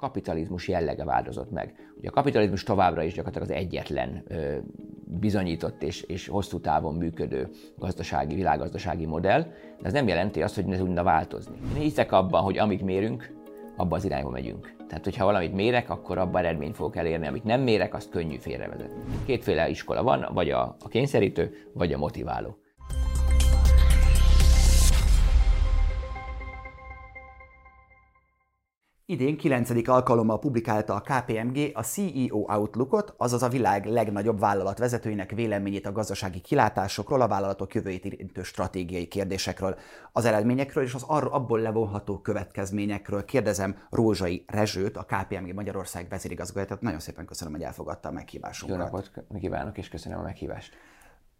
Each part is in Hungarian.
kapitalizmus jellege változott meg. Ugye a kapitalizmus továbbra is gyakorlatilag az egyetlen bizonyított és, és hosszú távon működő gazdasági, világgazdasági modell, de ez nem jelenti azt, hogy ne tudna változni. Én hiszek abban, hogy amit mérünk, abba az irányba megyünk. Tehát, hogyha valamit mérek, akkor abban eredményt fogok elérni, amit nem mérek, azt könnyű félrevezetni. Kétféle iskola van, vagy a, a kényszerítő, vagy a motiváló. Idén 9. alkalommal publikálta a KPMG a CEO Outlookot, azaz a világ legnagyobb vállalatvezetőinek véleményét a gazdasági kilátásokról, a vállalatok jövőjét érintő stratégiai kérdésekről, az eredményekről és az arra abból levonható következményekről. Kérdezem Rózsai Rezsőt, a KPMG Magyarország vezérigazgatóját. Nagyon szépen köszönöm, hogy elfogadta a meghívásunkat. Jó napot kívánok, és köszönöm a meghívást.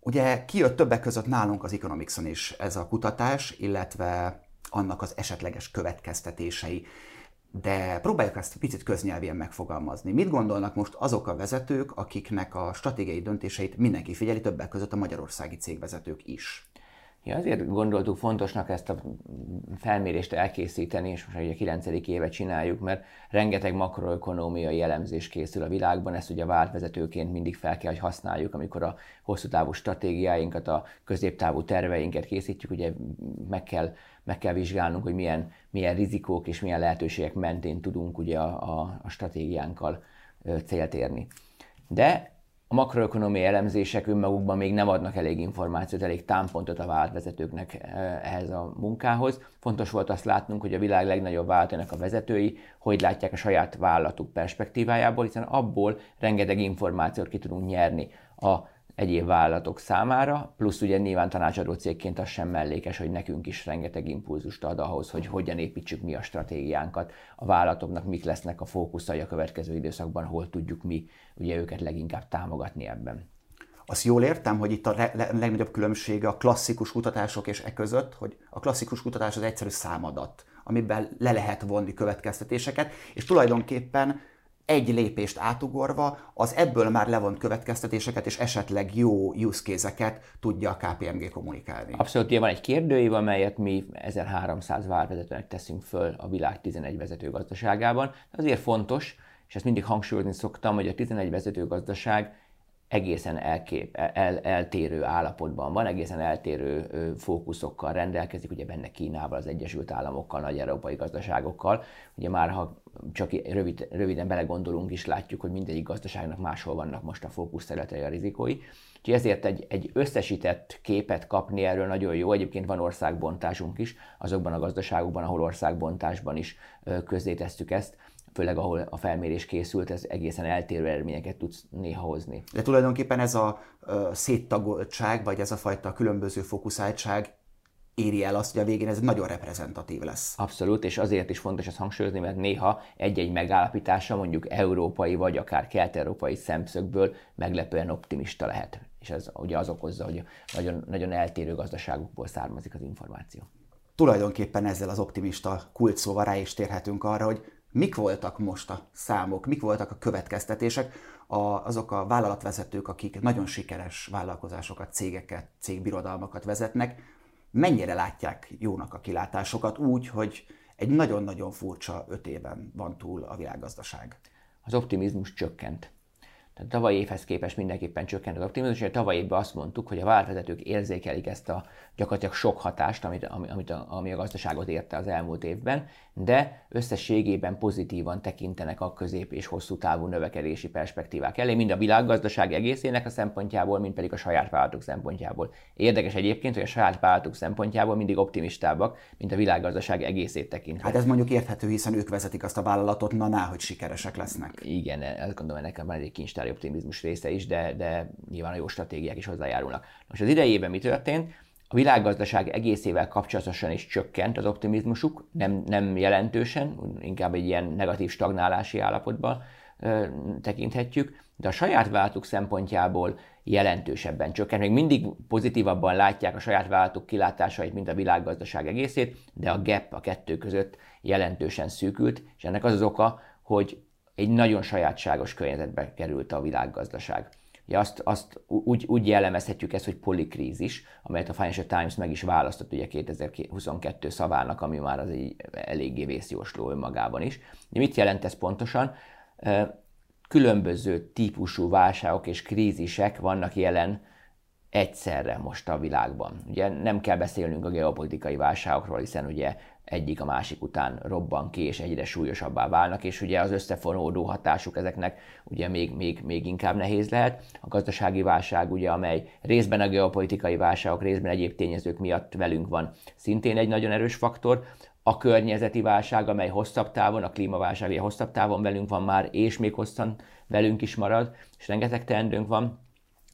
Ugye kijött többek között nálunk az Economicson is ez a kutatás, illetve annak az esetleges következtetései de próbáljuk ezt picit köznyelvien megfogalmazni. Mit gondolnak most azok a vezetők, akiknek a stratégiai döntéseit mindenki figyeli, többek között a magyarországi cégvezetők is? Ja, azért gondoltuk fontosnak ezt a felmérést elkészíteni, és most ugye a 9. éve csináljuk, mert rengeteg makroökonómiai elemzés készül a világban, ezt ugye vált vezetőként mindig fel kell, hogy használjuk, amikor a hosszú távú stratégiáinkat, a középtávú terveinket készítjük, ugye meg kell, meg kell vizsgálnunk, hogy milyen, milyen rizikók és milyen lehetőségek mentén tudunk ugye a, a, a stratégiánkkal célt érni. De a makroökonomiai elemzések önmagukban még nem adnak elég információt, elég támpontot a vállalatvezetőknek eh, ehhez a munkához. Fontos volt azt látnunk, hogy a világ legnagyobb vállalatának a vezetői hogy látják a saját vállalatuk perspektívájából, hiszen abból rengeteg információt ki tudunk nyerni a egyéb vállalatok számára, plusz ugye nyilván tanácsadó cégként az sem mellékes, hogy nekünk is rengeteg impulzust ad ahhoz, hogy hogyan építsük mi a stratégiánkat, a vállalatoknak mik lesznek a fókuszai a következő időszakban, hol tudjuk mi ugye őket leginkább támogatni ebben. Azt jól értem, hogy itt a legnagyobb különbsége a klasszikus kutatások és e között, hogy a klasszikus kutatás az egyszerű számadat, amiben le lehet vonni következtetéseket, és tulajdonképpen egy lépést átugorva az ebből már levont következtetéseket és esetleg jó use case tudja a KPMG kommunikálni. Abszolút, van egy kérdőív, amelyet mi 1300 várvezetőnek teszünk föl a világ 11 vezető gazdaságában. Azért fontos, és ezt mindig hangsúlyozni szoktam, hogy a 11 vezető gazdaság egészen elkép, el, eltérő állapotban van, egészen eltérő fókuszokkal rendelkezik, ugye benne Kínával, az Egyesült Államokkal, nagy európai gazdaságokkal. Ugye már ha csak rövid, röviden belegondolunk is, látjuk, hogy mindegyik gazdaságnak máshol vannak most a fókuszterületei, a rizikói. Úgyhogy ezért egy, egy összesített képet kapni erről nagyon jó. Egyébként van országbontásunk is, azokban a gazdaságokban, ahol országbontásban is közzétesszük ezt főleg ahol a felmérés készült, ez egészen eltérő eredményeket tudsz néha hozni. De tulajdonképpen ez a széttagoltság, vagy ez a fajta különböző fókuszáltság éri el azt, hogy a végén ez nagyon reprezentatív lesz. Abszolút, és azért is fontos ezt hangsúlyozni, mert néha egy-egy megállapítása mondjuk európai vagy akár kelet-európai szemszögből meglepően optimista lehet. És ez ugye az okozza, hogy nagyon, nagyon eltérő gazdaságokból származik az információ. Tulajdonképpen ezzel az optimista kulcsszóval rá is térhetünk arra, hogy Mik voltak most a számok, mik voltak a következtetések, a, azok a vállalatvezetők, akik nagyon sikeres vállalkozásokat, cégeket, cégbirodalmakat vezetnek, mennyire látják jónak a kilátásokat úgy, hogy egy nagyon-nagyon furcsa öt éven van túl a világgazdaság? Az optimizmus csökkent. Tehát tavalyi évhez képest mindenképpen csökkent az optimizmus, és tavalyi évben azt mondtuk, hogy a vállalatvezetők érzékelik ezt a gyakorlatilag sok hatást, amit, amit a, ami a gazdaságot érte az elmúlt évben, de összességében pozitívan tekintenek a közép és hosszú távú növekedési perspektívák elé, mind a világgazdaság egészének a szempontjából, mind pedig a saját vállalatok szempontjából. Érdekes egyébként, hogy a saját vállalatok szempontjából mindig optimistábbak, mint a világgazdaság egészét tekintve. Hát ez mondjuk érthető, hiszen ők vezetik azt a vállalatot, na, na hogy sikeresek lesznek. Igen, azt gondolom, ennek van egy kincstári optimizmus része is, de, de nyilván a jó stratégiák is hozzájárulnak. Most az idejében mi történt? A világgazdaság egészével kapcsolatosan is csökkent az optimizmusuk, nem, nem jelentősen, inkább egy ilyen negatív stagnálási állapotban ö, tekinthetjük, de a saját vállalatuk szempontjából jelentősebben csökkent. Még mindig pozitívabban látják a saját vállalatuk kilátásait, mint a világgazdaság egészét, de a gap a kettő között jelentősen szűkült, és ennek az az oka, hogy egy nagyon sajátságos környezetbe került a világgazdaság. Ugye azt, azt úgy, úgy jellemezhetjük ezt, hogy polikrízis, amelyet a Financial Times meg is választott ugye 2022 szavának, ami már az egy eléggé vészjósló önmagában is. Ugye mit jelent ez pontosan? Különböző típusú válságok és krízisek vannak jelen egyszerre most a világban. Ugye nem kell beszélnünk a geopolitikai válságokról, hiszen ugye egyik a másik után robban ki, és egyre súlyosabbá válnak, és ugye az összefonódó hatásuk ezeknek ugye még, még, még inkább nehéz lehet. A gazdasági válság, ugye, amely részben a geopolitikai válságok, részben egyéb tényezők miatt velünk van, szintén egy nagyon erős faktor. A környezeti válság, amely hosszabb távon, a klímaválság, ugye hosszabb távon velünk van már, és még hosszan velünk is marad, és rengeteg teendőnk van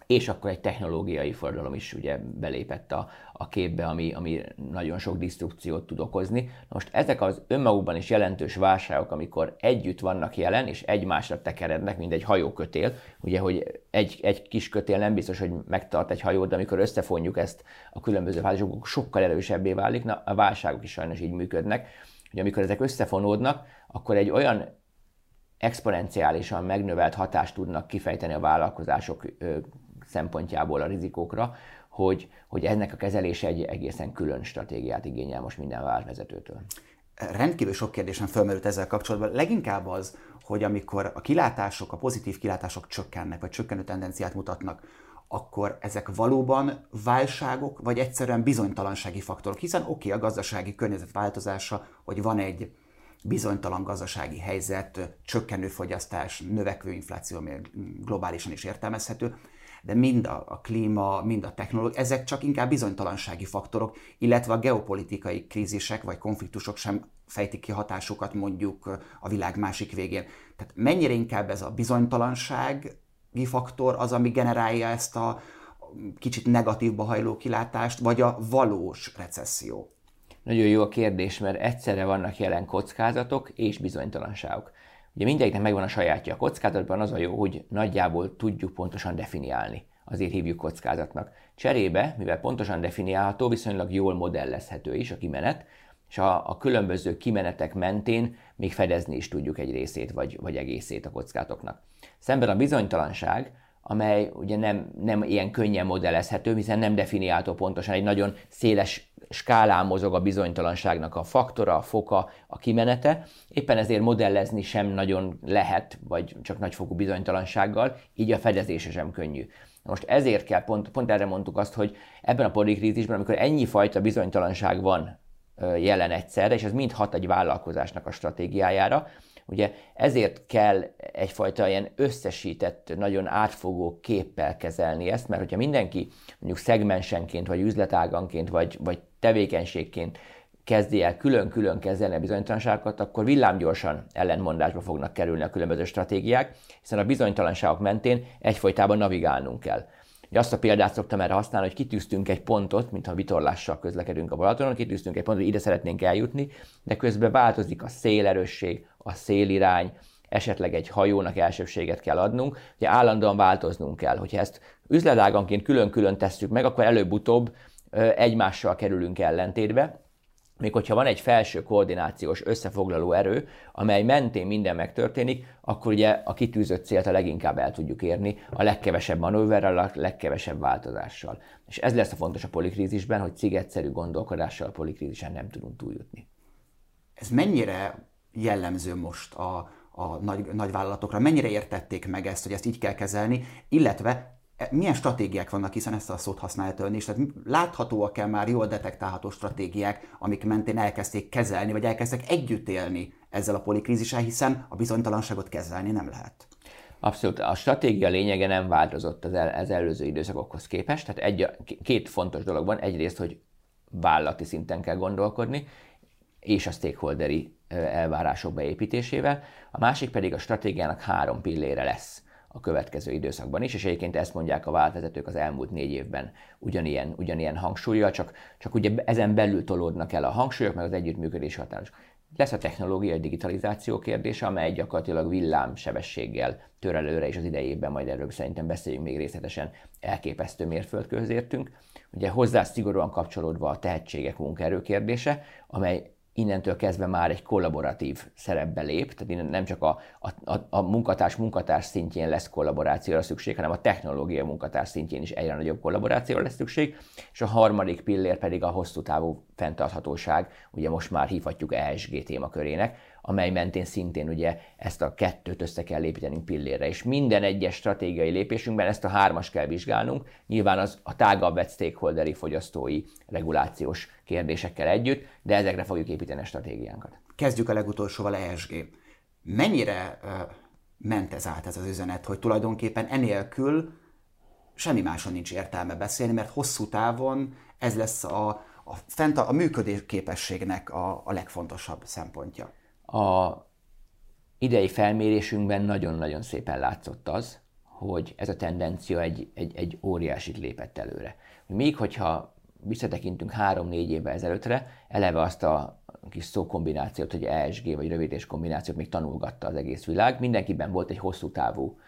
és akkor egy technológiai forradalom is ugye belépett a, a képbe, ami, ami nagyon sok disztrukciót tud okozni. Most ezek az önmagukban is jelentős válságok, amikor együtt vannak jelen, és egymásra tekerednek, mint egy hajókötél. Ugye, hogy egy, egy kis kötél nem biztos, hogy megtart egy hajót, de amikor összefonjuk ezt a különböző válságok, sokkal erősebbé válik. Na, a válságok is sajnos így működnek. Hogy amikor ezek összefonódnak, akkor egy olyan exponenciálisan megnövelt hatást tudnak kifejteni a vállalkozások szempontjából a rizikókra, hogy, hogy ennek a kezelése egy egészen külön stratégiát igényel most minden várvezetőtől. Rendkívül sok kérdésem felmerült ezzel kapcsolatban. Leginkább az, hogy amikor a kilátások, a pozitív kilátások csökkennek, vagy csökkenő tendenciát mutatnak, akkor ezek valóban válságok, vagy egyszerűen bizonytalansági faktorok. Hiszen oké, okay, a gazdasági környezet változása, hogy van egy bizonytalan gazdasági helyzet, csökkenő fogyasztás, növekvő infláció, még globálisan is értelmezhető, de mind a, a klíma, mind a technológia, ezek csak inkább bizonytalansági faktorok, illetve a geopolitikai krízisek vagy konfliktusok sem fejtik ki hatásukat mondjuk a világ másik végén. Tehát mennyire inkább ez a bizonytalansági faktor az, ami generálja ezt a kicsit negatívba hajló kilátást, vagy a valós recesszió? Nagyon jó a kérdés, mert egyszerre vannak jelen kockázatok és bizonytalanságok. Ugye mindegyiknek megvan a sajátja. A kockázatban az a jó, hogy nagyjából tudjuk pontosan definiálni. Azért hívjuk kockázatnak. Cserébe, mivel pontosan definiálható, viszonylag jól modellezhető is a kimenet, és a, a különböző kimenetek mentén még fedezni is tudjuk egy részét vagy, vagy egészét a kockázatoknak. Szemben a bizonytalanság, amely ugye nem, nem ilyen könnyen modellezhető, hiszen nem definiálható pontosan, egy nagyon széles skálán mozog a bizonytalanságnak a faktora, a foka, a kimenete, éppen ezért modellezni sem nagyon lehet, vagy csak nagyfokú bizonytalansággal, így a fedezése sem könnyű. Most ezért kell, pont, pont erre mondtuk azt, hogy ebben a polikrízisben, amikor ennyi fajta bizonytalanság van jelen egyszerre, és ez mind hat egy vállalkozásnak a stratégiájára, Ugye ezért kell egyfajta ilyen összesített, nagyon átfogó képpel kezelni ezt, mert hogyha mindenki mondjuk szegmensenként, vagy üzletáganként, vagy, vagy tevékenységként kezdi el külön-külön kezelni a bizonytalanságokat, akkor villámgyorsan ellentmondásba fognak kerülni a különböző stratégiák, hiszen a bizonytalanságok mentén egyfolytában navigálnunk kell. Ugye azt a példát szoktam erre használni, hogy kitűztünk egy pontot, mintha vitorlással közlekedünk a Balatonon, kitűztünk egy pontot, hogy ide szeretnénk eljutni, de közben változik a szélerősség, a szélirány, esetleg egy hajónak elsőbséget kell adnunk, ugye állandóan változnunk kell. Hogyha ezt üzletáganként külön-külön tesszük meg, akkor előbb-utóbb egymással kerülünk ellentétbe, még hogyha van egy felső koordinációs összefoglaló erő, amely mentén minden megtörténik, akkor ugye a kitűzött célt a leginkább el tudjuk érni, a legkevesebb manőverrel, a legkevesebb változással. És ez lesz a fontos a polikrízisben, hogy cigetszerű gondolkodással a polikrízisen nem tudunk túljutni. Ez mennyire jellemző most a, a nagy, nagy vállalatokra? Mennyire értették meg ezt, hogy ezt így kell kezelni, illetve milyen stratégiák vannak, hiszen ezt a szót használja ön is, tehát láthatóak-e már jól detektálható stratégiák, amik mentén elkezdték kezelni, vagy elkezdtek együtt élni ezzel a polikrízissel, hiszen a bizonytalanságot kezelni nem lehet. Abszolút. A stratégia lényege nem változott az, el, az előző időszakokhoz képest. Tehát egy, két fontos dolog van. Egyrészt, hogy vállalati szinten kell gondolkodni, és a stakeholderi elvárások beépítésével, a másik pedig a stratégiának három pillére lesz a következő időszakban is, és egyébként ezt mondják a váltvezetők az elmúlt négy évben ugyanilyen, ugyanilyen hangsúlyjal, csak, csak ugye ezen belül tolódnak el a hangsúlyok, meg az együttműködés határos. Lesz a technológiai digitalizáció kérdése, amely gyakorlatilag villámsebességgel tör előre, és az idejében majd erről szerintem beszéljünk még részletesen, elképesztő mérföldkőhöz értünk. Ugye hozzá szigorúan kapcsolódva a tehetségek munkaerő kérdése, amely innentől kezdve már egy kollaboratív szerepbe lép, tehát nem csak a, a, a munkatárs-munkatárs szintjén lesz kollaborációra szükség, hanem a technológia munkatárs szintjén is egyre nagyobb kollaborációra lesz szükség, és a harmadik pillér pedig a hosszú távú fenntarthatóság, ugye most már hívhatjuk ESG témakörének, amely mentén szintén ugye ezt a kettőt össze kell építenünk pillérre, és minden egyes stratégiai lépésünkben ezt a hármas kell vizsgálnunk, nyilván az a tágabb vett stakeholderi fogyasztói regulációs kérdésekkel együtt, de ezekre fogjuk építeni a stratégiánkat. Kezdjük a legutolsóval ESG. Mennyire uh, ment ez át ez az üzenet, hogy tulajdonképpen enélkül semmi máson nincs értelme beszélni, mert hosszú távon ez lesz a, a, fent a, a működésképességnek a, a legfontosabb szempontja. A idei felmérésünkben nagyon-nagyon szépen látszott az, hogy ez a tendencia egy, egy, egy óriásit lépett előre. Még hogyha visszatekintünk három-négy évvel ezelőttre, eleve azt a kis szókombinációt, hogy ESG vagy rövidés kombinációt még tanulgatta az egész világ. Mindenkiben volt egy hosszú távú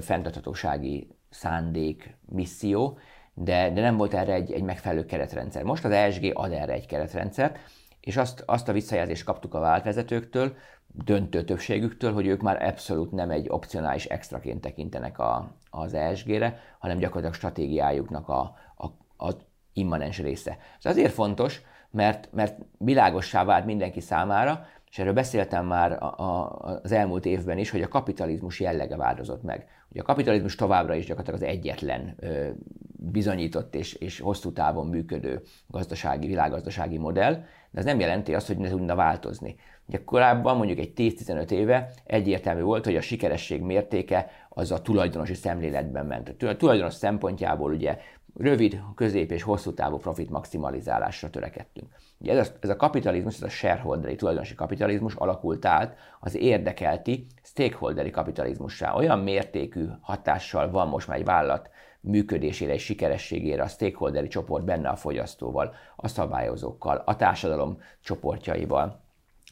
fenntarthatósági szándék, misszió, de, de nem volt erre egy, egy megfelelő keretrendszer. Most az ESG ad erre egy keretrendszert, és azt, azt a visszajelzést kaptuk a váltvezetőktől, döntő többségüktől, hogy ők már abszolút nem egy opcionális extraként tekintenek a, az ESG-re, hanem gyakorlatilag stratégiájuknak a, a, a immanens része. Ez azért fontos, mert, mert világossá vált mindenki számára, és erről beszéltem már a, a, az elmúlt évben is, hogy a kapitalizmus jellege változott meg. Ugye a kapitalizmus továbbra is gyakorlatilag az egyetlen ö, bizonyított és, és hosszú távon működő gazdasági, világgazdasági modell, de ez nem jelenti azt, hogy ne tudna változni. Ugye korábban, mondjuk egy 10-15 éve egyértelmű volt, hogy a sikeresség mértéke az a tulajdonosi szemléletben ment. A tulajdonos szempontjából ugye rövid, közép és hosszú távú profit maximalizálásra törekedtünk. Ugye ez a, ez a kapitalizmus, ez a shareholderi tulajdonosi kapitalizmus alakult át az érdekelti stakeholderi kapitalizmussá. Olyan mértékű hatással van most már egy vállalat működésére és sikerességére a stakeholderi csoport benne a fogyasztóval, a szabályozókkal, a társadalom csoportjaival,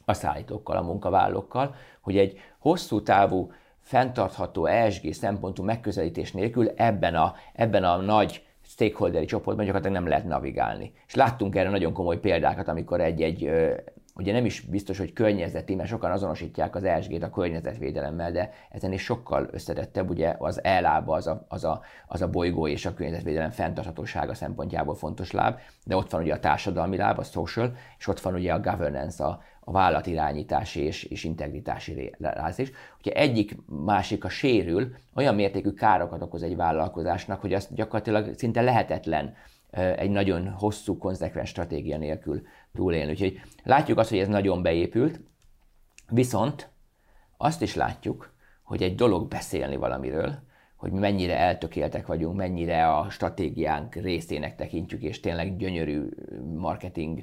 a szállítókkal, a munkavállalókkal, hogy egy hosszú távú, fenntartható ESG szempontú megközelítés nélkül ebben a, ebben a nagy stakeholderi csoportban gyakorlatilag nem lehet navigálni. És láttunk erre nagyon komoly példákat, amikor egy-egy ugye nem is biztos, hogy környezeti, mert sokan azonosítják az ESG-t a környezetvédelemmel, de ezen is sokkal összetettebb, ugye az E-lába az a, az, a, az a bolygó és a környezetvédelem fenntarthatósága szempontjából fontos láb, de ott van ugye a társadalmi láb, a social, és ott van ugye a governance, a, a vállalatirányítási és, és integritási is. Hogyha egyik másik a sérül, olyan mértékű károkat okoz egy vállalkozásnak, hogy azt gyakorlatilag szinte lehetetlen egy nagyon hosszú, konzekvens stratégia nélkül túlélni. Úgyhogy látjuk azt, hogy ez nagyon beépült, viszont azt is látjuk, hogy egy dolog beszélni valamiről, hogy mennyire eltökéltek vagyunk, mennyire a stratégiánk részének tekintjük, és tényleg gyönyörű marketing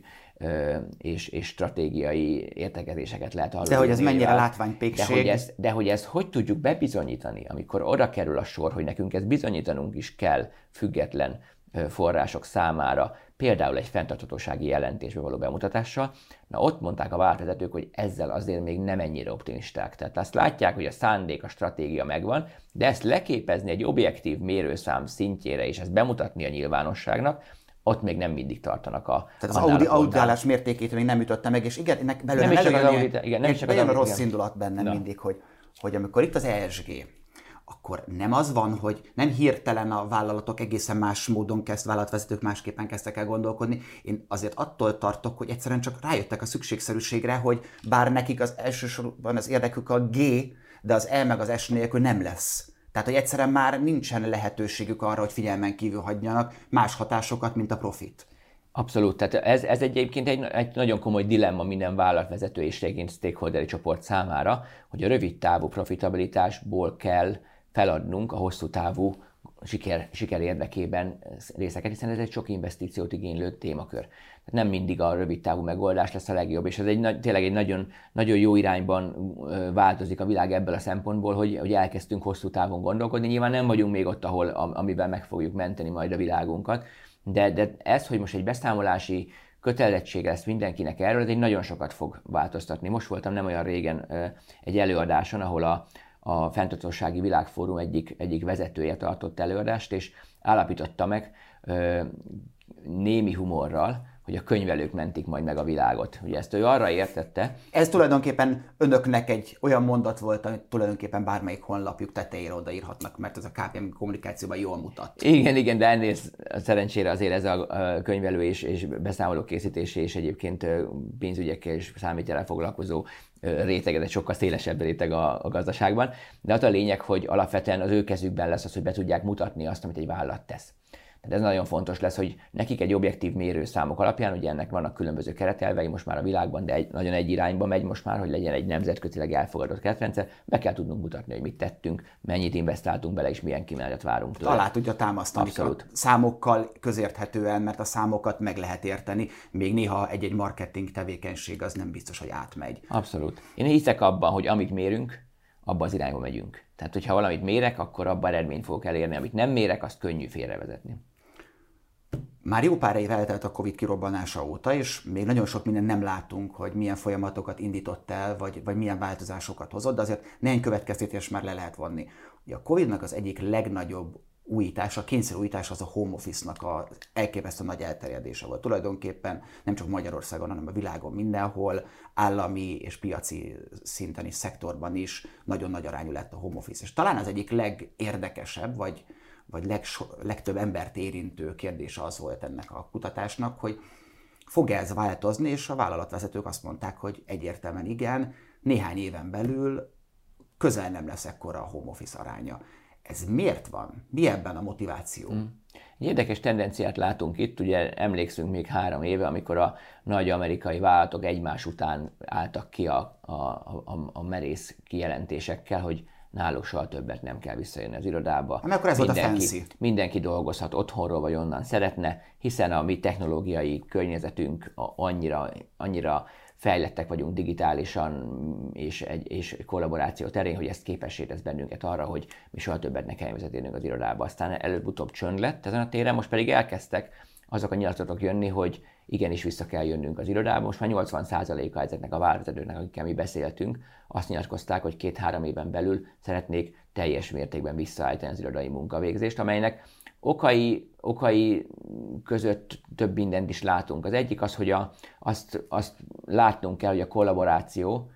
és, és stratégiai értekezéseket lehet hallani. De hogy ez mennyire látványpékség. De hogy, ez, de hogy ezt hogy tudjuk bebizonyítani, amikor oda kerül a sor, hogy nekünk ezt bizonyítanunk is kell független források számára, például egy fenntarthatósági jelentésbe való bemutatással, na ott mondták a váltvezetők, hogy ezzel azért még nem ennyire optimisták. Tehát azt látják, hogy a szándék, a stratégia megvan, de ezt leképezni egy objektív mérőszám szintjére, és ezt bemutatni a nyilvánosságnak, ott még nem mindig tartanak a Tehát az audi, auditálás mértékét még nem ütötte meg, és igen, ennek belőle nem is csak az audit, igen, nem is csak az a rossz indulat bennem mindig, hogy, hogy amikor itt az ESG, akkor nem az van, hogy nem hirtelen a vállalatok egészen más módon kezd, vállalatvezetők másképpen kezdtek el gondolkodni. Én azért attól tartok, hogy egyszerűen csak rájöttek a szükségszerűségre, hogy bár nekik az elsősorban az érdekük a G, de az E meg az S nélkül nem lesz. Tehát, hogy egyszerűen már nincsen lehetőségük arra, hogy figyelmen kívül hagyjanak más hatásokat, mint a profit. Abszolút, tehát ez, ez egyébként egy, egy nagyon komoly dilemma minden vállalatvezető és régén stakeholderi csoport számára, hogy a rövid távú profitabilitásból kell feladnunk a hosszú távú siker, siker érdekében részeket, hiszen ez egy sok investíciót igénylő témakör. Tehát nem mindig a rövid távú megoldás lesz a legjobb, és ez egy, tényleg egy nagyon, nagyon jó irányban változik a világ ebből a szempontból, hogy, hogy elkezdtünk hosszú távon gondolkodni. Nyilván nem vagyunk még ott, ahol, amiben meg fogjuk menteni majd a világunkat, de, de ez, hogy most egy beszámolási kötelezettség lesz mindenkinek erről, ez egy nagyon sokat fog változtatni. Most voltam nem olyan régen egy előadáson, ahol a, a Fenntartósági Világfórum egyik, egyik vezetője tartott előadást, és állapította meg némi humorral, hogy a könyvelők mentik majd meg a világot. Ugye ezt ő arra értette. Ez tulajdonképpen önöknek egy olyan mondat volt, amit tulajdonképpen bármelyik honlapjuk tetejére odaírhatnak, mert ez a KPM kommunikációban jól mutat. Igen, igen, de ennél szerencsére azért ez a könyvelő és, és beszámoló készítési és egyébként pénzügyekkel és számítással foglalkozó réteg, egy sokkal szélesebb réteg a, a gazdaságban. De az a lényeg, hogy alapvetően az ő kezükben lesz az, hogy be tudják mutatni azt, amit egy vállalat tesz. Tehát ez nagyon fontos lesz, hogy nekik egy objektív mérőszámok alapján, ugye ennek vannak különböző keretelvei most már a világban, de egy, nagyon egy irányba megy most már, hogy legyen egy nemzetközileg elfogadott keretrendszer, be kell tudnunk mutatni, hogy mit tettünk, mennyit investáltunk bele, és milyen kimenetet várunk tőle. Alá tudja támasztani Abszolút. A számokkal közérthetően, mert a számokat meg lehet érteni, még néha egy-egy marketing tevékenység az nem biztos, hogy átmegy. Abszolút. Én hiszek abban, hogy amit mérünk, abba az irányba megyünk. Tehát, hogyha valamit mérek, akkor abban eredményt fogok elérni, amit nem mérek, azt könnyű félrevezetni. Már jó pár év eltelt a Covid kirobbanása óta, és még nagyon sok minden nem látunk, hogy milyen folyamatokat indított el, vagy, vagy milyen változásokat hozott, de azért néhány következtetés már le lehet vonni. A Covidnak az egyik legnagyobb újítása, kényszer újítás az a home office-nak a elképesztő nagy elterjedése volt. Tulajdonképpen nem csak Magyarországon, hanem a világon mindenhol, állami és piaci szinten is, szektorban is nagyon nagy arányú lett a home office. És talán az egyik legérdekesebb, vagy vagy legso, legtöbb embert érintő kérdése az volt ennek a kutatásnak, hogy fog -e ez változni, és a vállalatvezetők azt mondták, hogy egyértelműen igen, néhány éven belül közel nem lesz ekkora a home office aránya. Ez miért van? Mi ebben a motiváció? Hmm. Érdekes tendenciát látunk itt, ugye emlékszünk még három éve, amikor a nagy amerikai vállalatok egymás után álltak ki a, a, a, a merész kijelentésekkel, hogy náluk soha többet nem kell visszajönni az irodába. Hát akkor ez mindenki, volt a fancy. mindenki dolgozhat otthonról vagy onnan szeretne, hiszen a mi technológiai környezetünk annyira, annyira fejlettek vagyunk digitálisan és, egy, és kollaboráció terén, hogy ezt képessé tesz bennünket arra, hogy mi soha többet ne kelljen vezetnünk az irodába. Aztán előbb-utóbb csönd lett ezen a téren, most pedig elkezdtek azok a nyilatkozatok jönni, hogy igenis vissza kell jönnünk az irodába. Most már 80%-a ezeknek a vállalatvezetőknek, akikkel mi beszéltünk, azt nyilatkozták, hogy két-három éven belül szeretnék teljes mértékben visszaállítani az irodai munkavégzést, amelynek okai, okai között több mindent is látunk. Az egyik az, hogy a, azt, azt látnunk kell, hogy a kollaboráció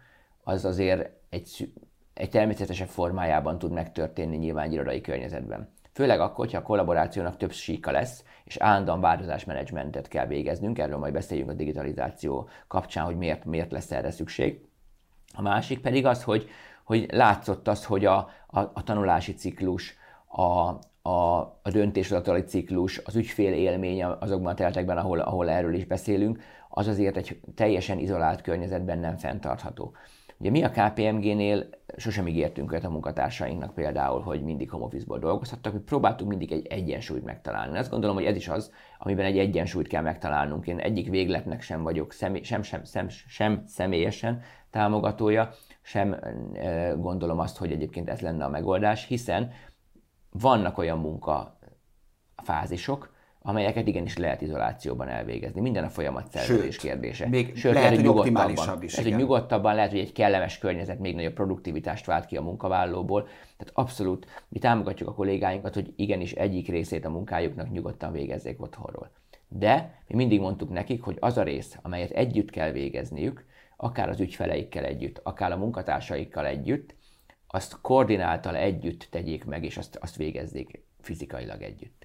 az azért egy, egy természetesebb formájában tud megtörténni nyilván irodai környezetben. Főleg akkor, hogyha a kollaborációnak több síka lesz, és állandóan változásmenedzsmentet kell végeznünk, erről majd beszéljünk a digitalizáció kapcsán, hogy miért, miért lesz erre szükség. A másik pedig az, hogy, hogy látszott az, hogy a, a, a tanulási ciklus, a, a, a döntéshozatali ciklus, az ügyfél élmény azokban a területekben, ahol, ahol erről is beszélünk, az azért egy teljesen izolált környezetben nem fenntartható. Ugye mi a KPMG-nél sosem ígértünk olyat a munkatársainknak például, hogy mindig home office-ból dolgozhattak, mi próbáltunk mindig egy egyensúlyt megtalálni. Azt gondolom, hogy ez is az, amiben egy egyensúlyt kell megtalálnunk. Én egyik végletnek sem vagyok személy, sem, sem, sem, sem személyesen támogatója, sem e, gondolom azt, hogy egyébként ez lenne a megoldás, hiszen vannak olyan munkafázisok, amelyeket igenis lehet izolációban elvégezni. Minden a folyamat szervezés kérdése. Még Sőt, lehet, hogy nyugodtabban. Is, ez, hogy nyugodtabban lehet, hogy egy kellemes környezet még nagyobb produktivitást vált ki a munkavállalóból. Tehát abszolút mi támogatjuk a kollégáinkat, hogy igenis egyik részét a munkájuknak nyugodtan végezzék otthonról. De mi mindig mondtuk nekik, hogy az a rész, amelyet együtt kell végezniük, akár az ügyfeleikkel együtt, akár a munkatársaikkal együtt, azt koordináltal együtt tegyék meg, és azt, azt végezzék fizikailag együtt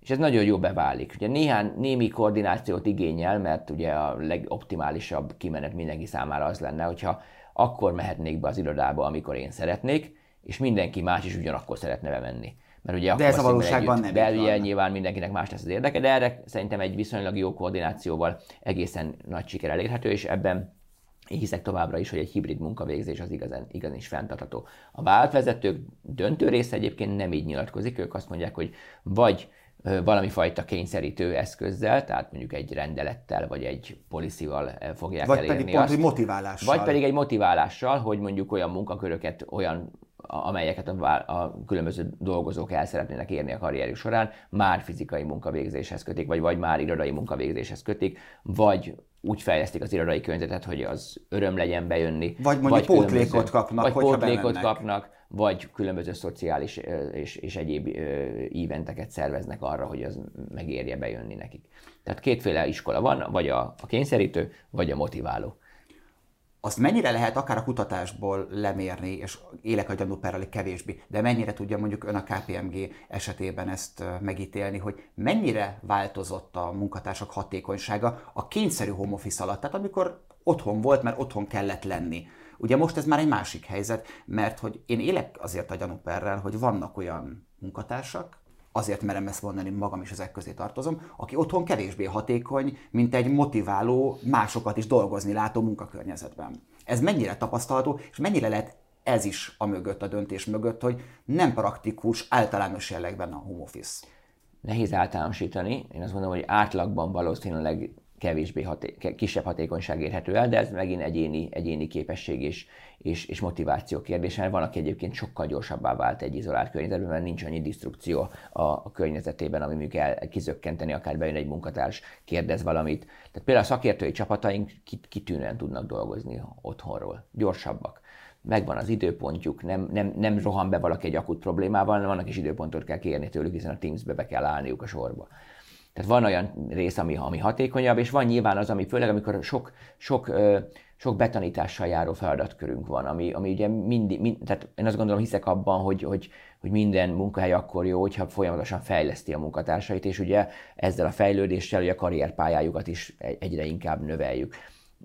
és ez nagyon jó beválik. Ugye néhány, némi koordinációt igényel, mert ugye a legoptimálisabb kimenet mindenki számára az lenne, hogyha akkor mehetnék be az irodába, amikor én szeretnék, és mindenki más is ugyanakkor szeretne bemenni. Mert ugye de ez a valóságban együtt. nem de ugye nyilván mindenkinek más lesz az érdeke, de erre szerintem egy viszonylag jó koordinációval egészen nagy siker elérhető, és ebben én hiszek továbbra is, hogy egy hibrid munkavégzés az igazán, igazán is fenntartható. A vállalatvezetők döntő része egyébként nem így nyilatkozik, ők azt mondják, hogy vagy valami fajta kényszerítő eszközzel, tehát mondjuk egy rendelettel, vagy egy policyval fogják vagy elérni pedig pont, azt. Motiválással. Vagy pedig egy motiválással, hogy mondjuk olyan munkaköröket, olyan amelyeket a, a különböző dolgozók el szeretnének érni a karrierjük során, már fizikai munkavégzéshez kötik, vagy, vagy már irodai munkavégzéshez kötik, vagy úgy fejlesztik az irodai környezetet, hogy az öröm legyen bejönni. Vagy mondjuk vagy pótlékot kapnak, Vagy pótlékot kapnak, vagy különböző szociális és, és egyéb éventeket szerveznek arra, hogy az megérje bejönni nekik. Tehát kétféle iskola van, vagy a, a kényszerítő, vagy a motiváló. Azt mennyire lehet akár a kutatásból lemérni, és élek a gyanúperrel kevésbé, de mennyire tudja mondjuk ön a KPMG esetében ezt megítélni, hogy mennyire változott a munkatársak hatékonysága a kényszerű home office alatt, tehát amikor otthon volt, mert otthon kellett lenni. Ugye most ez már egy másik helyzet, mert hogy én élek azért a gyanúperrel, hogy vannak olyan munkatársak, azért merem ezt mondani, magam is ezek közé tartozom, aki otthon kevésbé hatékony, mint egy motiváló, másokat is dolgozni látó munkakörnyezetben. Ez mennyire tapasztalható, és mennyire lehet ez is a mögött, a döntés mögött, hogy nem praktikus, általános jellegben a home office. Nehéz általánosítani. Én azt mondom, hogy átlagban valószínűleg kevésbé haté- kisebb hatékonyság érhető el, de ez megint egyéni, egyéni képesség és, és, és motiváció kérdése. Van, aki egyébként sokkal gyorsabbá vált egy izolált környezetben, mert nincs annyi disztrukció a, a környezetében, ami mondjuk el kizökkenteni, akár bejön egy munkatárs, kérdez valamit. Tehát például a szakértői csapataink kitűnően tudnak dolgozni otthonról, gyorsabbak megvan az időpontjuk, nem, nem, nem rohan be valaki egy akut problémával, hanem annak is időpontot kell kérni tőlük, hiszen a Teams-be be kell állniuk a sorba. Tehát van olyan rész, ami, ami hatékonyabb, és van nyilván az, ami főleg, amikor sok, sok, sok betanítással járó feladatkörünk van, ami, ami ugye mindig, mind, tehát én azt gondolom, hiszek abban, hogy, hogy, hogy minden munkahely akkor jó, hogyha folyamatosan fejleszti a munkatársait, és ugye ezzel a fejlődéssel ugye a karrierpályájukat is egyre inkább növeljük.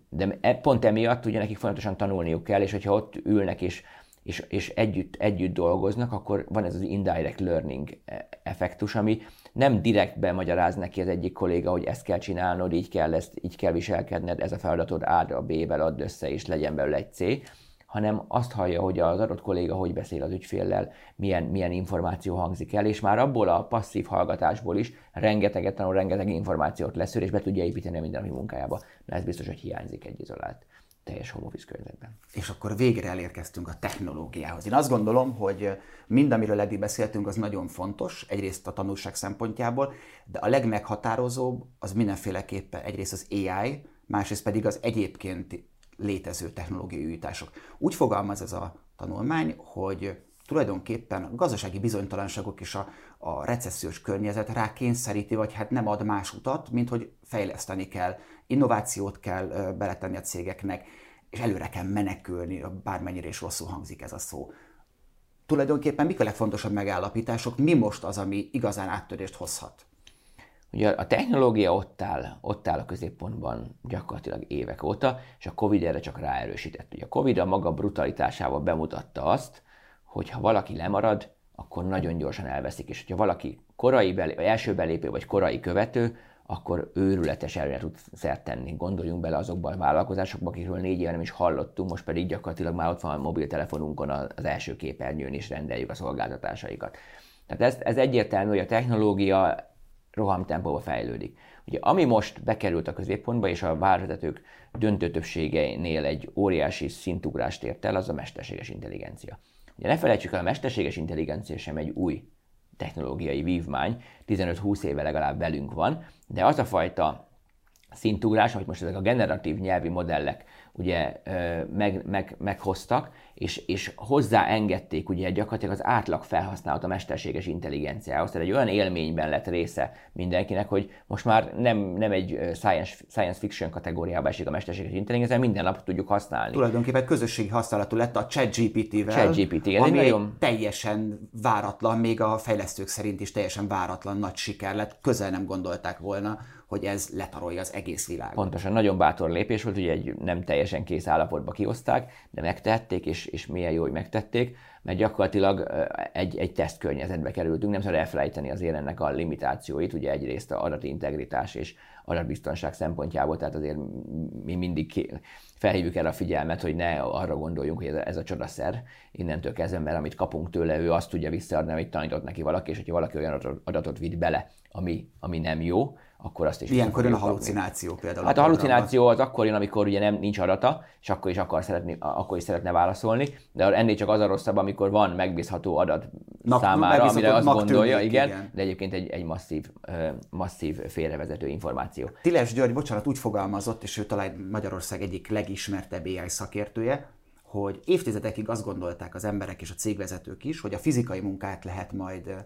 De e, pont emiatt ugye nekik folyamatosan tanulniuk kell, és hogyha ott ülnek és és, és együtt, együtt dolgoznak, akkor van ez az indirect learning e, effektus, ami nem direkt bemagyaráz neki az egyik kolléga, hogy ezt kell csinálnod, így kell, ezt, így kell viselkedned, ez a feladatod A a B-vel add össze, és legyen belőle egy C, hanem azt hallja, hogy az adott kolléga hogy beszél az ügyféllel, milyen, milyen információ hangzik el, és már abból a passzív hallgatásból is rengeteget tanul, rengeteg információt leszűr, és be tudja építeni a mindennapi munkájába. Na ez biztos, hogy hiányzik egy izolált teljes home office környezetben. És akkor végre elérkeztünk a technológiához. Én azt gondolom, hogy mind, amiről eddig beszéltünk, az nagyon fontos, egyrészt a tanulság szempontjából, de a legmeghatározóbb az mindenféleképpen egyrészt az AI, másrészt pedig az egyébként létező technológiai újítások. Úgy fogalmaz ez a tanulmány, hogy tulajdonképpen a gazdasági bizonytalanságok és a, a recessziós környezet rá vagy hát nem ad más utat, mint hogy fejleszteni kell, innovációt kell beletenni a cégeknek, és előre kell menekülni, bármennyire is rosszul hangzik ez a szó. Tulajdonképpen mik a legfontosabb megállapítások, mi most az, ami igazán áttörést hozhat? Ugye a technológia ott áll, ott áll a középpontban gyakorlatilag évek óta, és a Covid erre csak ráerősített. Ugye a Covid a maga brutalitásával bemutatta azt, hogy ha valaki lemarad, akkor nagyon gyorsan elveszik, és hogyha valaki korai belépő, első belépő, vagy korai követő, akkor őrületes előre tud szert tenni. Gondoljunk bele azokban a vállalkozásokban, akikről négy éve nem is hallottunk, most pedig gyakorlatilag már ott van a mobiltelefonunkon az első képernyőn is rendeljük a szolgáltatásaikat. Tehát ez, ez egyértelmű, hogy a technológia rohamtempóba fejlődik. Ugye ami most bekerült a középpontba, és a várvezetők döntő többségeinél egy óriási szintugrást ért el, az a mesterséges intelligencia. Ugye ne felejtsük el, a mesterséges intelligencia sem egy új technológiai vívmány, 15-20 éve legalább velünk van, de az a fajta szintugrás, amit most ezek a generatív nyelvi modellek ugye meg, meg, meghoztak, és, és hozzáengedték ugye gyakorlatilag az átlag felhasználat a mesterséges intelligenciához. Tehát egy olyan élményben lett része mindenkinek, hogy most már nem, nem egy science, science fiction kategóriába esik a mesterséges intelligencia, minden nap tudjuk használni. Tulajdonképpen közösségi használatú lett a ChatGPT-vel, ChatGPT, ami nagyon... teljesen váratlan, még a fejlesztők szerint is teljesen váratlan nagy siker lett, közel nem gondolták volna, hogy ez letarolja az egész világot. Pontosan, nagyon bátor lépés volt, ugye egy nem teljesen kész állapotba kihozták, de megtették, és, és milyen jó, hogy megtették, mert gyakorlatilag egy, egy tesztkörnyezetbe kerültünk, nem szabad elfelejteni azért ennek a limitációit, ugye egyrészt a adati integritás és adatbiztonság szempontjából, tehát azért mi mindig felhívjuk erre a figyelmet, hogy ne arra gondoljunk, hogy ez a, ez a csodaszer innentől kezdve, mert amit kapunk tőle, ő azt tudja visszaadni, amit tanított neki valaki, és hogyha valaki olyan adatot vitt bele, ami, ami nem jó, akkor azt is Ilyenkor jön a halucináció kapni. például. Hát a, halucináció az akkor jön, amikor ugye nem, nincs adata, és akkor is, akar szeretni, akkor is szeretne válaszolni, de ennél csak az a rosszabb, amikor van megbízható adat Nak, számára, amire azt gondolja, tűnik, igen, igen, de egyébként egy, egy masszív, masszív félrevezető információ. Tiles György, bocsánat, úgy fogalmazott, és ő talán Magyarország egyik legismertebb AI szakértője, hogy évtizedekig azt gondolták az emberek és a cégvezetők is, hogy a fizikai munkát lehet majd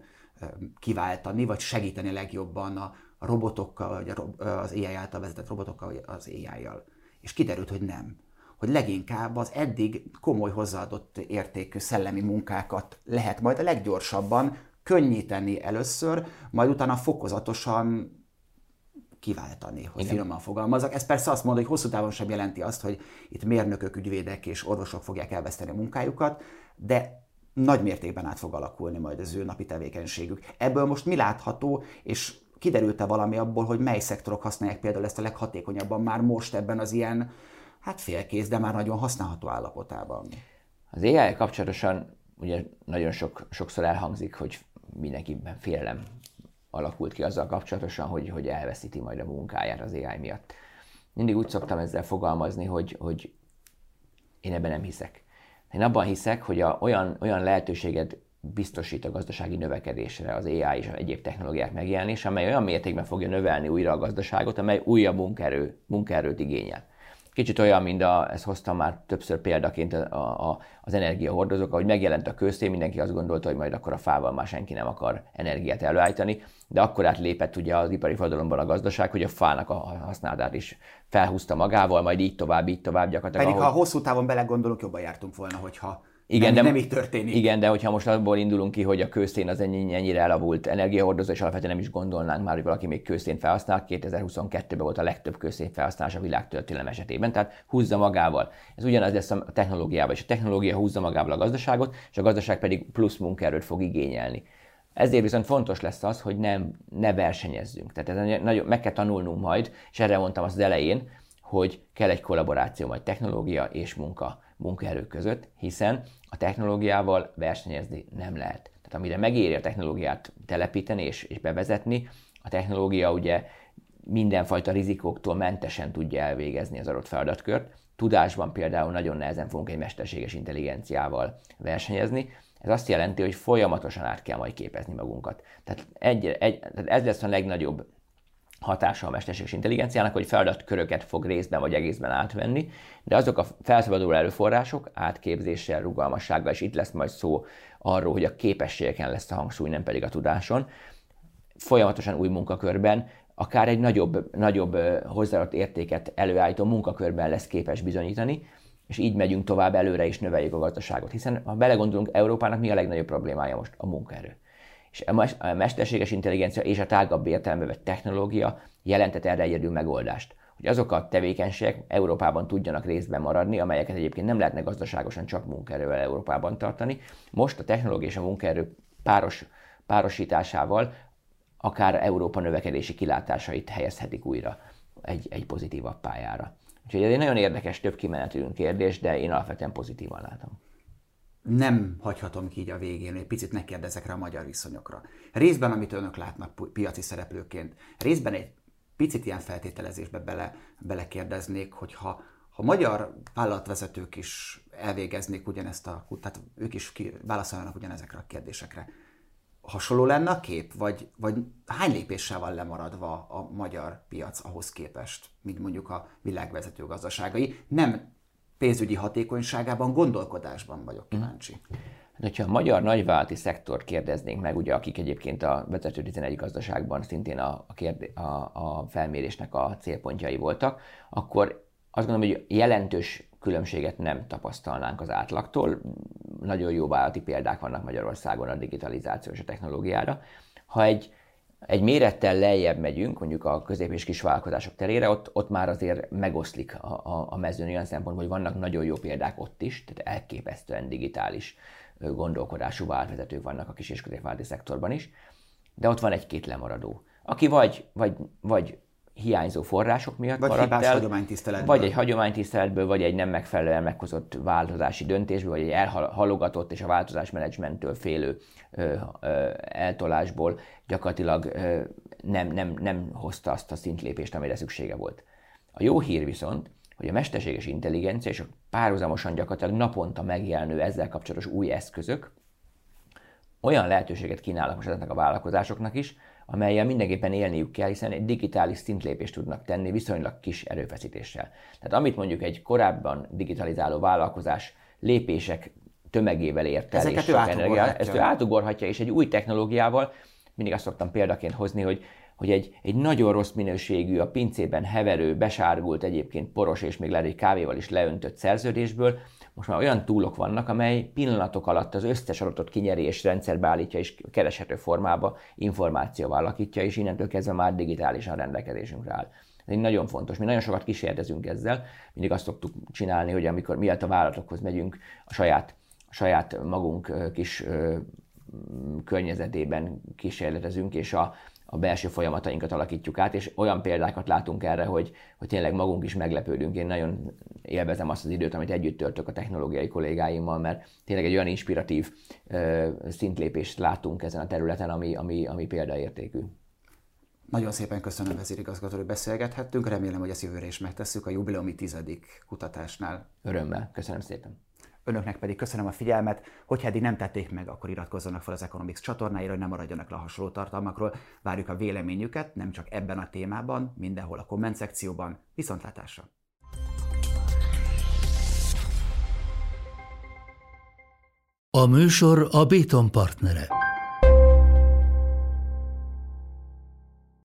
kiváltani, vagy segíteni legjobban a, robotokkal, vagy az AI által vezetett robotokkal, vagy az AI-jal. És kiderült, hogy nem. Hogy leginkább az eddig komoly hozzáadott értékű szellemi munkákat lehet majd a leggyorsabban könnyíteni először, majd utána fokozatosan kiváltani, hogy Igen. finoman fogalmazok. Ez persze azt mondja, hogy hosszú távon sem jelenti azt, hogy itt mérnökök, ügyvédek és orvosok fogják elveszteni a munkájukat, de nagy mértékben át fog alakulni majd az ő napi tevékenységük. Ebből most mi látható, és kiderült-e valami abból, hogy mely szektorok használják például ezt a leghatékonyabban már most ebben az ilyen, hát félkész, de már nagyon használható állapotában? Az ai kapcsolatosan ugye nagyon sok, sokszor elhangzik, hogy mindenkiben félelem alakult ki azzal kapcsolatosan, hogy, hogy elveszíti majd a munkáját az AI miatt. Mindig úgy szoktam ezzel fogalmazni, hogy, hogy én ebben nem hiszek. Én abban hiszek, hogy a, olyan, olyan lehetőséget biztosít a gazdasági növekedésre az AI és egyéb technológiák megjelenése, amely olyan mértékben fogja növelni újra a gazdaságot, amely újabb munkaerő, munkaerőt igényel. Kicsit olyan, mint a, ezt hoztam már többször példaként a, a, az energiahordozók, ahogy megjelent a kőszén, mindenki azt gondolta, hogy majd akkor a fával már senki nem akar energiát előállítani, de akkor átlépett ugye az ipari forradalomban a gazdaság, hogy a fának a használatát is felhúzta magával, majd így tovább, így tovább gyakorlatilag. Pedig ahogy... ha hosszú távon belegondolunk, jobban jártunk volna, hogyha igen, nem, de, nem így történik. Igen, de hogyha most abból indulunk ki, hogy a kőszén az ennyi, ennyire elavult energiahordozó, és alapvetően nem is gondolnánk már, hogy valaki még kőszén felhasznál, 2022-ben volt a legtöbb kőszén felhasználás a világtörténelem esetében, tehát húzza magával. Ez ugyanaz lesz a technológiával, és a technológia húzza magával a gazdaságot, és a gazdaság pedig plusz munkaerőt fog igényelni. Ezért viszont fontos lesz az, hogy nem, ne versenyezzünk. Tehát ez nagyon, meg kell tanulnunk majd, és erre mondtam az elején, hogy kell egy kollaboráció majd technológia és munka, munkaerő között, hiszen a technológiával versenyezni nem lehet. Tehát amire megéri a technológiát telepíteni és, és bevezetni, a technológia ugye mindenfajta rizikóktól mentesen tudja elvégezni az adott feladatkört. Tudásban például nagyon nehezen fogunk egy mesterséges intelligenciával versenyezni. Ez azt jelenti, hogy folyamatosan át kell majd képezni magunkat. Tehát, egy, egy, tehát ez lesz a legnagyobb hatása a mesterséges intelligenciának, hogy feladatköröket fog részben vagy egészben átvenni, de azok a felszabaduló erőforrások átképzéssel, rugalmassággal, és itt lesz majd szó arról, hogy a képességeken lesz a hangsúly, nem pedig a tudáson, folyamatosan új munkakörben, akár egy nagyobb, nagyobb hozzáadott értéket előállító munkakörben lesz képes bizonyítani, és így megyünk tovább előre és növeljük a gazdaságot. Hiszen ha belegondolunk, Európának mi a legnagyobb problémája most? A munkaerő. És a mesterséges intelligencia és a tágabb vett technológia jelentett erre egyedül megoldást. Hogy azok a tevékenységek Európában tudjanak részben maradni, amelyeket egyébként nem lehetne gazdaságosan csak munkaerővel Európában tartani. Most a technológia és a munkaerő páros, párosításával akár Európa növekedési kilátásait helyezhetik újra egy, egy pozitívabb pályára. Úgyhogy ez egy nagyon érdekes, több kimenetű kérdés, de én alapvetően pozitívan látom nem hagyhatom ki így a végén, hogy picit ne kérdezek rá a magyar viszonyokra. Részben, amit önök látnak piaci szereplőként, részben egy picit ilyen feltételezésbe bele, belekérdeznék, hogy ha, ha magyar vállalatvezetők is elvégeznék ugyanezt a, tehát ők is ki, válaszolnának ugyanezekre a kérdésekre, hasonló lenne a kép, vagy, vagy hány lépéssel van lemaradva a magyar piac ahhoz képest, mint mondjuk a világvezető gazdaságai? Nem pénzügyi hatékonyságában, gondolkodásban vagyok mhm. kíváncsi. Hogyha a magyar nagyvállalati szektort kérdeznénk meg, ugye, akik egyébként a vezető 11 gazdaságban szintén a, a, kérdé, a, a felmérésnek a célpontjai voltak, akkor azt gondolom, hogy jelentős különbséget nem tapasztalnánk az átlagtól. Nagyon jó vállalati példák vannak Magyarországon a digitalizáció és a technológiára. Ha egy egy mérettel lejjebb megyünk, mondjuk a közép- és kisvállalkozások terére, ott, ott már azért megoszlik a, a, a mezőn olyan szempontból, hogy vannak nagyon jó példák ott is, tehát elképesztően digitális gondolkodású vállalatvezetők vannak a kis- és középvállalati szektorban is, de ott van egy-két lemaradó, aki vagy, vagy, vagy hiányzó források miatt vagy maradt el, hagyománytiszteletből. vagy egy hagyománytiszteletből, vagy egy nem megfelelően meghozott változási döntésből, vagy egy elhalogatott és a változás menedzsmenttől félő ö, ö, eltolásból gyakorlatilag ö, nem, nem, nem hozta azt a szintlépést, amire szüksége volt. A jó hír viszont, hogy a mesterséges intelligencia és a párhuzamosan gyakorlatilag naponta megjelenő ezzel kapcsolatos új eszközök olyan lehetőséget kínálnak most ezeknek a vállalkozásoknak is, amelyel mindenképpen élniük kell, hiszen egy digitális szintlépést tudnak tenni viszonylag kis erőfeszítéssel. Tehát amit mondjuk egy korábban digitalizáló vállalkozás lépések tömegével ért el, Ezeket és ő energia, ezt ő átugorhatja, és egy új technológiával, mindig azt szoktam példaként hozni, hogy hogy egy, egy nagyon rossz minőségű, a pincében heverő, besárgult egyébként poros és még lehet egy kávéval is leöntött szerződésből, most már olyan túlok vannak, amely pillanatok alatt az összes adatot kinyeri és rendszerbe állítja és kereshető formába információval alakítja, és innentől kezdve már digitálisan rendelkezésünkre áll. Ez egy nagyon fontos. Mi nagyon sokat kísérletezünk ezzel. Mindig azt szoktuk csinálni, hogy amikor miatt a vállalatokhoz megyünk, a saját, a saját magunk kis környezetében kísérletezünk, és a, a belső folyamatainkat alakítjuk át, és olyan példákat látunk erre, hogy, hogy tényleg magunk is meglepődünk. Én nagyon élvezem azt az időt, amit együtt töltök a technológiai kollégáimmal, mert tényleg egy olyan inspiratív uh, szintlépést látunk ezen a területen, ami, ami, ami példaértékű. Nagyon szépen köszönöm, vezérigazgató, hogy beszélgethettünk. Remélem, hogy ezt jövőre is megtesszük a jubileumi tizedik kutatásnál. Örömmel. Köszönöm szépen. Önöknek pedig köszönöm a figyelmet, hogyha eddig nem tették meg, akkor iratkozzanak fel az Economics csatornáira, hogy ne maradjanak le a hasonló tartalmakról. Várjuk a véleményüket, nem csak ebben a témában, mindenhol a komment szekcióban. Viszontlátásra! A műsor a Béton partnere.